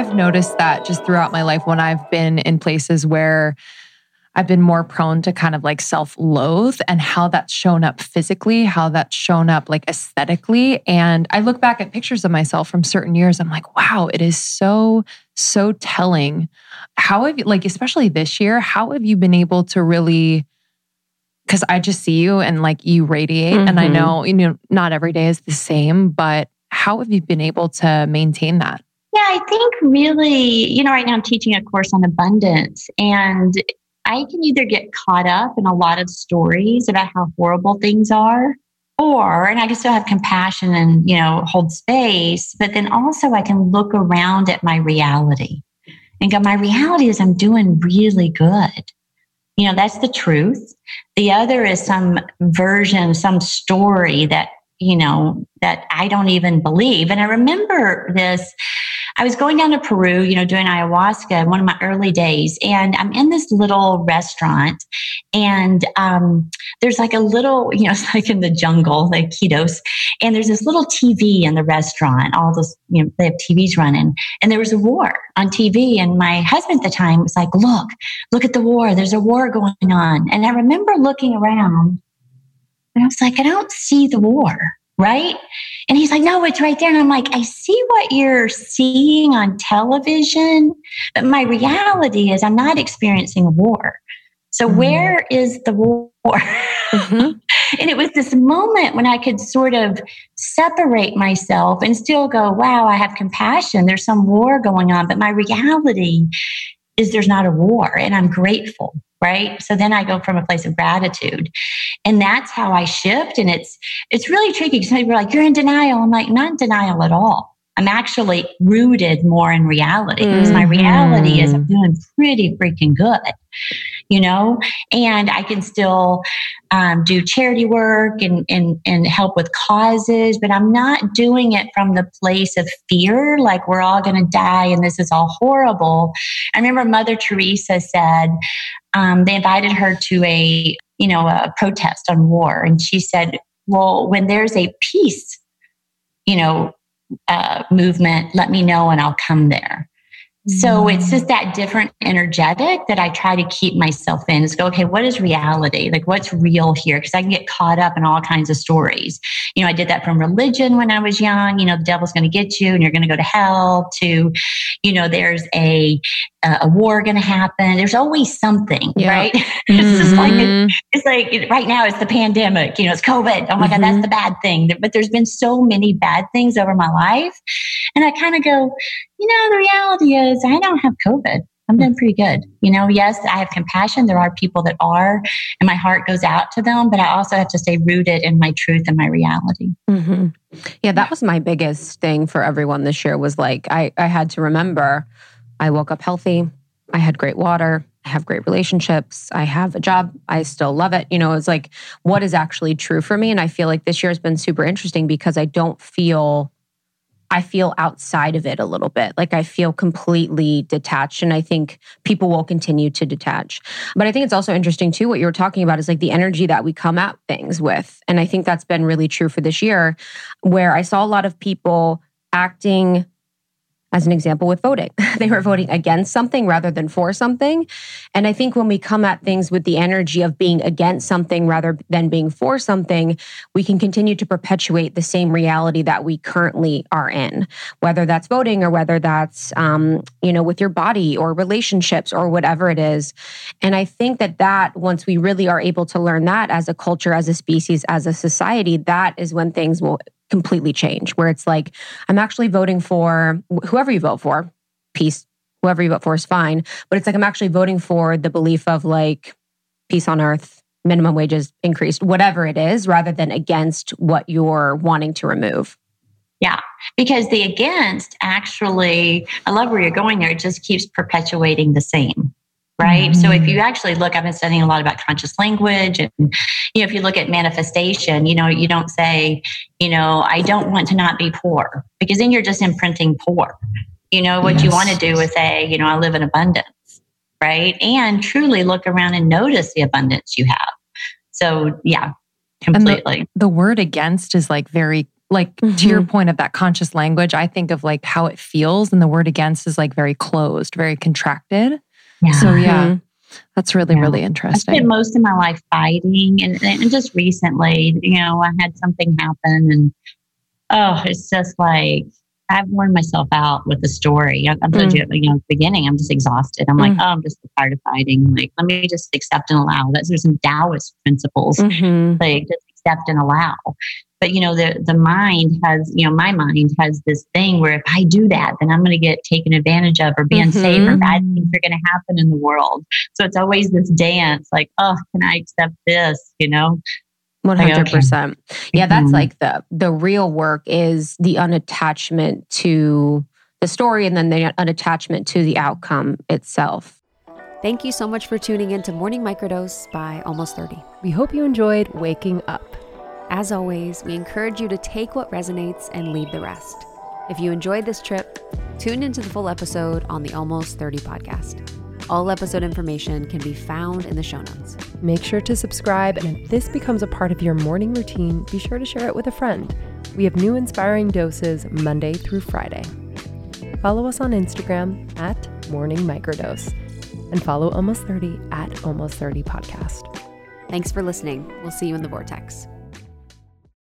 I've noticed that just throughout my life when I've been in places where I've been more prone to kind of like self loathe and how that's shown up physically, how that's shown up like aesthetically. And I look back at pictures of myself from certain years. I'm like, wow, it is so, so telling. How have you, like, especially this year, how have you been able to really? Because I just see you and like you radiate. Mm-hmm. And I mm-hmm. know, you know, not every day is the same, but how have you been able to maintain that? Yeah, I think really, you know, right now I'm teaching a course on abundance and I can either get caught up in a lot of stories about how horrible things are, or, and I can still have compassion and, you know, hold space, but then also I can look around at my reality and go, my reality is I'm doing really good. You know, that's the truth. The other is some version, some story that, you know, that I don't even believe. And I remember this I was going down to Peru, you know, doing ayahuasca in one of my early days, and I'm in this little restaurant, and um, there's like a little, you know, it's like in the jungle, like Iquitos, and there's this little TV in the restaurant. All those, you know, they have TVs running, and there was a war on TV, and my husband at the time was like, "Look, look at the war. There's a war going on," and I remember looking around, and I was like, "I don't see the war." Right? And he's like, no, it's right there. And I'm like, I see what you're seeing on television, but my reality is I'm not experiencing war. So mm-hmm. where is the war? Mm-hmm. and it was this moment when I could sort of separate myself and still go, wow, I have compassion. There's some war going on, but my reality is there's not a war and I'm grateful right? So then i go from a place of gratitude. And that's how i shift. And it's it's really tricky because people are like you're in denial. I'm like not in denial at all. I'm actually rooted more in reality mm-hmm. my reality is i'm mm-hmm. doing pretty freaking good you know? And i can still um, do charity work and, and and help with causes but i'm not doing it from the place of fear like we're all going to die and this is all horrible. I remember mother teresa said um, they invited her to a you know a protest on war and she said well when there's a peace you know uh, movement let me know and i'll come there so it's just that different energetic that I try to keep myself in is go, okay, what is reality? Like what's real here? Because I can get caught up in all kinds of stories. You know, I did that from religion when I was young. You know, the devil's going to get you and you're going to go to hell to, you know, there's a, a war going to happen. There's always something, yeah. right? Mm-hmm. it's just like, it, it's like right now it's the pandemic, you know, it's COVID. Oh my mm-hmm. God, that's mm-hmm. the bad thing. But there's been so many bad things over my life. And I kind of go, you know, the reality is I don't have COVID. I'm doing pretty good. You know, yes, I have compassion. There are people that are, and my heart goes out to them, but I also have to stay rooted in my truth and my reality. Mm-hmm. Yeah, that was my biggest thing for everyone this year was like, I, I had to remember I woke up healthy. I had great water. I have great relationships. I have a job. I still love it. You know, it's like what is actually true for me. And I feel like this year has been super interesting because I don't feel I feel outside of it a little bit. Like I feel completely detached. And I think people will continue to detach. But I think it's also interesting too, what you were talking about is like the energy that we come at things with. And I think that's been really true for this year, where I saw a lot of people acting as an example with voting. they were voting against something rather than for something. And I think when we come at things with the energy of being against something rather than being for something, we can continue to perpetuate the same reality that we currently are in, whether that's voting or whether that's, um, you know, with your body or relationships or whatever it is. And I think that that once we really are able to learn that as a culture, as a species, as a society, that is when things will completely change where it's like i'm actually voting for whoever you vote for peace whoever you vote for is fine but it's like i'm actually voting for the belief of like peace on earth minimum wages increased whatever it is rather than against what you're wanting to remove. Yeah because the against actually i love where you're going there it just keeps perpetuating the same right? Mm-hmm. So if you mm. actually look, I've been studying a lot about conscious language and you know, if you look at manifestation, you know, you don't say, you know, I don't want to not be poor because then you're just imprinting poor. You know, what yes. you want to do is say, you know, I live in abundance, right? And truly look around and notice the abundance you have. So yeah, completely. The, the word against is like very like mm-hmm. to your mm-hmm. point of that conscious language, I think of like how it feels, and the word against is like very closed, very contracted. Yeah. So yeah. Mm-hmm. That's really, yeah. really interesting. I spent most of my life fighting, and, and just recently, you know, I had something happen, and oh, it's just like I've worn myself out with the story. I, I told mm. you, you know, at the beginning, I'm just exhausted. I'm mm. like, oh, I'm just tired of fighting. Like, let me just accept and allow. That's there's some Taoist principles. Mm-hmm. Like, just accept and allow. But you know, the the mind has, you know, my mind has this thing where if I do that, then I'm going to get taken advantage of or be mm-hmm. unsafe or bad things are going to happen in the world. So it's always this dance, like, oh, can I accept this? You know, 100%. Yeah, that's mm-hmm. like the the real work is the unattachment to the story and then the unattachment to the outcome itself. Thank you so much for tuning in to Morning Microdose by Almost 30. We hope you enjoyed waking up. As always, we encourage you to take what resonates and leave the rest. If you enjoyed this trip, tune into the full episode on the Almost 30 podcast. All episode information can be found in the show notes. Make sure to subscribe, and if this becomes a part of your morning routine, be sure to share it with a friend. We have new inspiring doses Monday through Friday. Follow us on Instagram at Morning Microdose and follow Almost 30 at Almost 30 Podcast. Thanks for listening. We'll see you in the Vortex.